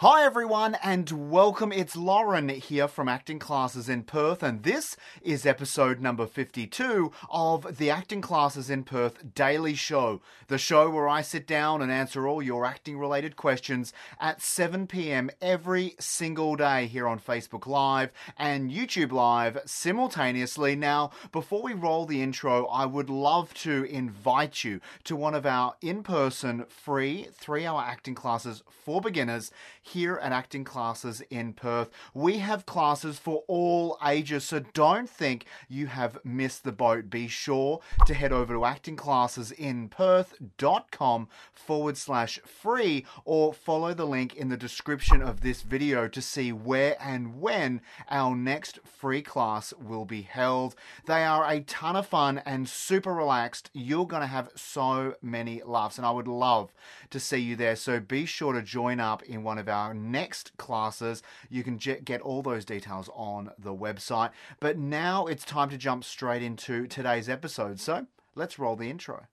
Hi everyone and welcome. It's Lauren here from Acting Classes in Perth and this is episode number 52 of the Acting Classes in Perth Daily Show, the show where I sit down and answer all your acting related questions at 7 p.m. every single day here on Facebook Live and YouTube Live simultaneously. Now, before we roll the intro, I would love to invite you to one of our in-person free 3-hour acting classes for beginners here at Acting Classes in Perth. We have classes for all ages, so don't think you have missed the boat. Be sure to head over to actingclassesinperth.com forward slash free or follow the link in the description of this video to see where and when our next free class will be held. They are a ton of fun and super relaxed. You're going to have so many laughs, and I would love to see you there. So be sure to join up in one of our our next classes. You can get all those details on the website. But now it's time to jump straight into today's episode. So let's roll the intro.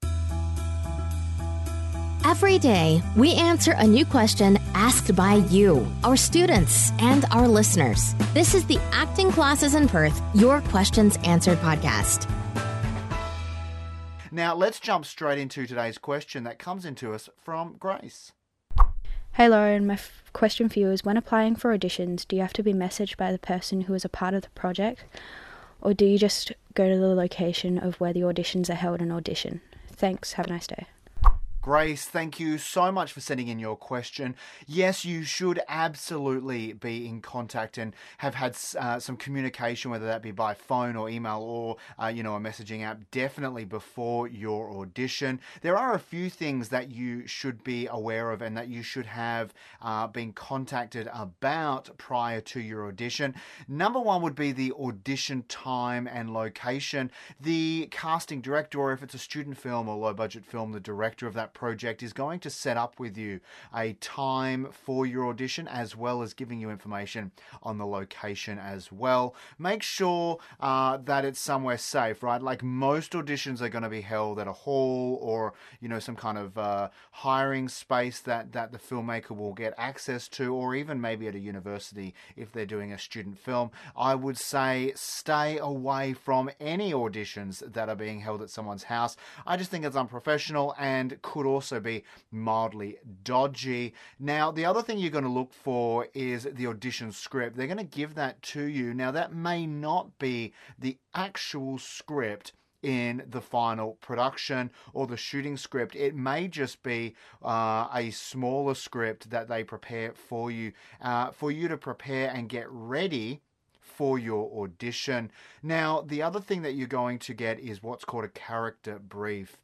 Every day, we answer a new question asked by you, our students, and our listeners. This is the Acting Classes in Perth Your Questions Answered podcast. Now, let's jump straight into today's question that comes into us from Grace. Hey Lauren, my f- question for you is when applying for auditions, do you have to be messaged by the person who is a part of the project, or do you just go to the location of where the auditions are held and audition? Thanks, have a nice day. Grace, thank you so much for sending in your question. Yes, you should absolutely be in contact and have had uh, some communication, whether that be by phone or email or uh, you know a messaging app, definitely before your audition. There are a few things that you should be aware of and that you should have uh, been contacted about prior to your audition. Number one would be the audition time and location. The casting director, or if it's a student film or low budget film, the director of that project is going to set up with you a time for your audition as well as giving you information on the location as well. Make sure uh, that it's somewhere safe, right? Like most auditions are going to be held at a hall or you know some kind of uh, hiring space that that the filmmaker will get access to, or even maybe at a university if they're doing a student film. I would say stay away from any auditions that are being held at someone's house. I just think it's unprofessional and could also be mildly dodgy. Now, the other thing you're going to look for is the audition script. They're going to give that to you. Now, that may not be the actual script in the final production or the shooting script. It may just be uh, a smaller script that they prepare for you, uh, for you to prepare and get ready for your audition. Now, the other thing that you're going to get is what's called a character brief.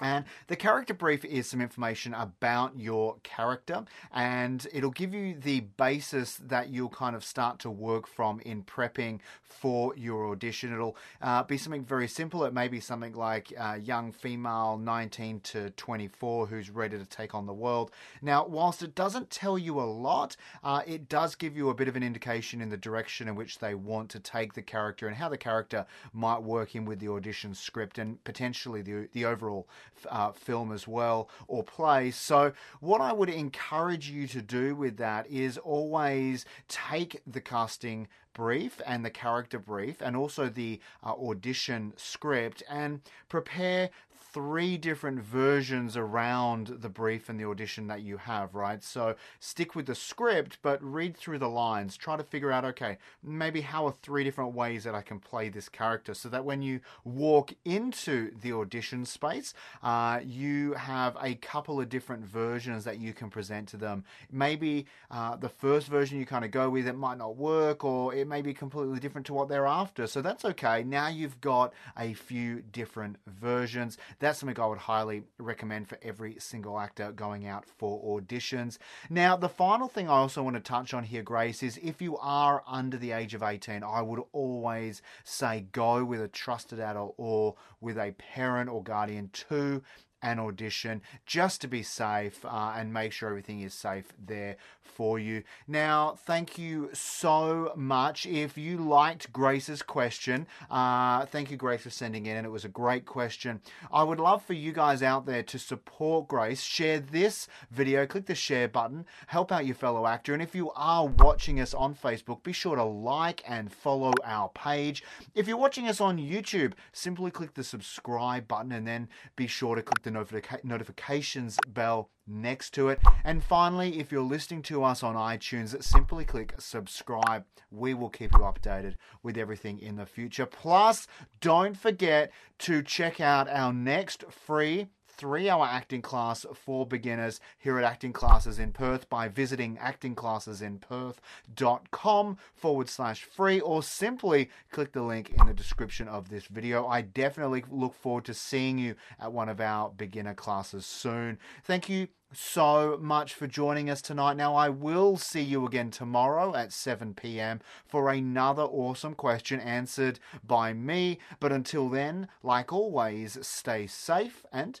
And the character brief is some information about your character, and it'll give you the basis that you'll kind of start to work from in prepping for your audition. It'll uh, be something very simple. It may be something like a young female 19 to 24 who's ready to take on the world. Now, whilst it doesn't tell you a lot, uh, it does give you a bit of an indication in the direction in which they want to take the character and how the character might work in with the audition script and potentially the, the overall uh, film as well or play. So, what I would encourage you to do with that is always take the casting brief and the character brief and also the uh, audition script and prepare three different versions around the brief and the audition that you have, right? So stick with the script, but read through the lines. Try to figure out, okay, maybe how are three different ways that I can play this character so that when you walk into the audition space, uh, you have a couple of different versions that you can present to them. Maybe uh, the first version you kind of go with, it might not work, or it may be completely different to what they're after. So that's okay. Now you've got a few different versions. That's something I would highly recommend for every single actor going out for auditions. Now, the final thing I also want to touch on here, Grace, is if you are under the age of 18, I would always say go with a trusted adult or with a parent or guardian to an audition just to be safe uh, and make sure everything is safe there for you. Now, thank you so much. If you liked Grace's question, uh, thank you, Grace, for sending in. And it was a great question. I would love for you guys out there to support Grace. Share this video, click the share button, help out your fellow actor. And if you are watching us on Facebook, be sure to like and follow our page. If you're watching us on YouTube, simply click the subscribe button and then be sure to click the notific- notifications bell next to it. And finally, if you're listening to us on iTunes, simply click subscribe. We will keep you updated with everything in the future. Plus, don't forget to check out our next free three hour acting class for beginners here at Acting Classes in Perth by visiting actingclassesinperth.com forward slash free or simply click the link in the description of this video. I definitely look forward to seeing you at one of our beginner classes soon. Thank you so much for joining us tonight. Now, I will see you again tomorrow at 7 p.m. for another awesome question answered by me. But until then, like always, stay safe and